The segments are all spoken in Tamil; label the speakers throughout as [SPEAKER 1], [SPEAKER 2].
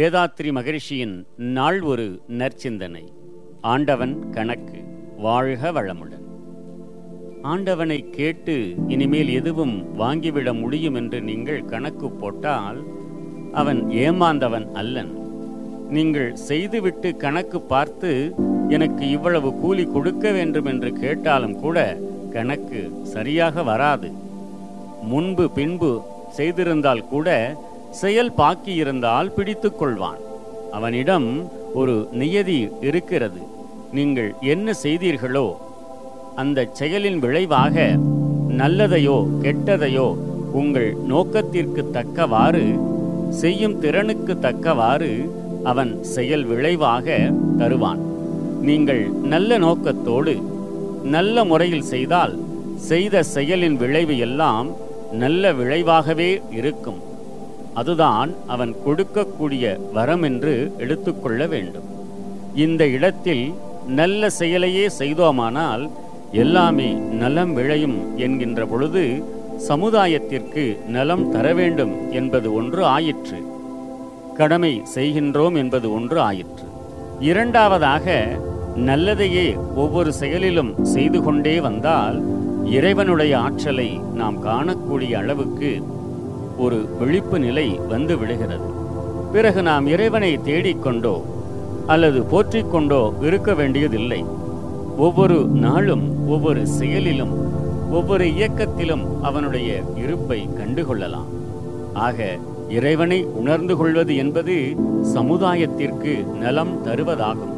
[SPEAKER 1] வேதாத்ரி மகரிஷியின் நாள் ஒரு நற்சிந்தனை. ஆண்டவன் கணக்கு வாழ்க வளமுடன். ஆண்டவனை கேட்டு இனிமேல் எதுவும் வாங்கிவிட முடியும் என்று நீங்கள் கணக்கு போட்டால் அவன் ஏமாந்தவன் அல்லன். நீங்கள் செய்துவிட்டு கணக்கு பார்த்து எனக்கு இவ்வளவு கூலி கொடுக்க வேண்டும் என்று கேட்டாலும் கூட கணக்கு சரியாக வராது. முன்பு பின்பு செய்திருந்தால் கூட செயல் பாக்கியிருந்தால் பிடித்துக் கொள்வான் அவனிடம் ஒரு நியதி இருக்கிறது. நீங்கள் என்ன செய்தீர்களோ அந்த செயலின் விளைவாக நல்லதையோ கெட்டதையோ உங்கள் நோக்கத்திற்கு தக்கவாறு செய்யும் திறனுக்கு தக்கவாறு அவன் செயல் விளைவாக தருவான். நீங்கள் நல்ல நோக்கத்தோடு நல்ல முறையில் செய்தால் செய்த செயலின் விளைவு எல்லாம் நல்ல விளைவாகவே இருக்கும். அதுதான் அவன் கொடுக்கக்கூடிய வரம் என்று எடுத்துக்கொள்ள வேண்டும். இந்த இடத்தில் நல்ல செயலையே செய்தோமானால் எல்லாமே நலம் விளையும் என்கின்ற பொழுது சமுதாயத்திற்கு நலம் தர வேண்டும் என்பது ஒன்று ஆயிற்று. கடமை செய்கின்றோம் என்பது ஒன்று ஆயிற்று. இரண்டாவதாக நல்லதையே ஒவ்வொரு செயலிலும் செய்து கொண்டே வந்தால் இறைவனுடைய ஆற்றலை நாம் காணக்கூடிய அளவுக்கு ஒரு விழிப்பு நிலை வந்து விடுகிறது. பிறகு நாம் இறைவனை தேடிக்கொண்டோ அல்லது போற்றிக்கொண்டோ இருக்க வேண்டியதில்லை. ஒவ்வொரு நாளும் ஒவ்வொரு செயலிலும் ஒவ்வொரு இயக்கத்திலும் அவனுடைய இருப்பை கண்டுகொள்ளலாம். ஆக இறைவனை உணர்ந்து கொள்வது என்பது சமுதாயத்திற்கு நலம் தருவதாகும்.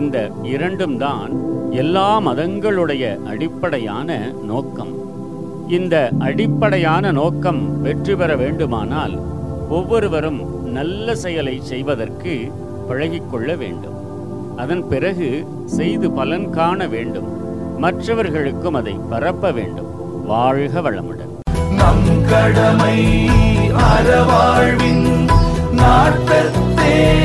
[SPEAKER 1] இந்த இரண்டும் தான் எல்லா மதங்களுடைய அடிப்படையான நோக்கம். இந்த அடிப்படையான நோக்கம் வெற்றி பெற வேண்டுமானால் ஒவ்வொருவரும் நல்ல செயலை செய்வதற்கு பழகிக்கொள்ள வேண்டும். அதன் பிறகு செய்து பலன் காண வேண்டும். மற்றவர்களுக்கும் அதை பரப்ப வேண்டும். வாழ்க வளமுடன்.
[SPEAKER 2] நம் கடமை அறவாழ்வின் நாட்டத்தே.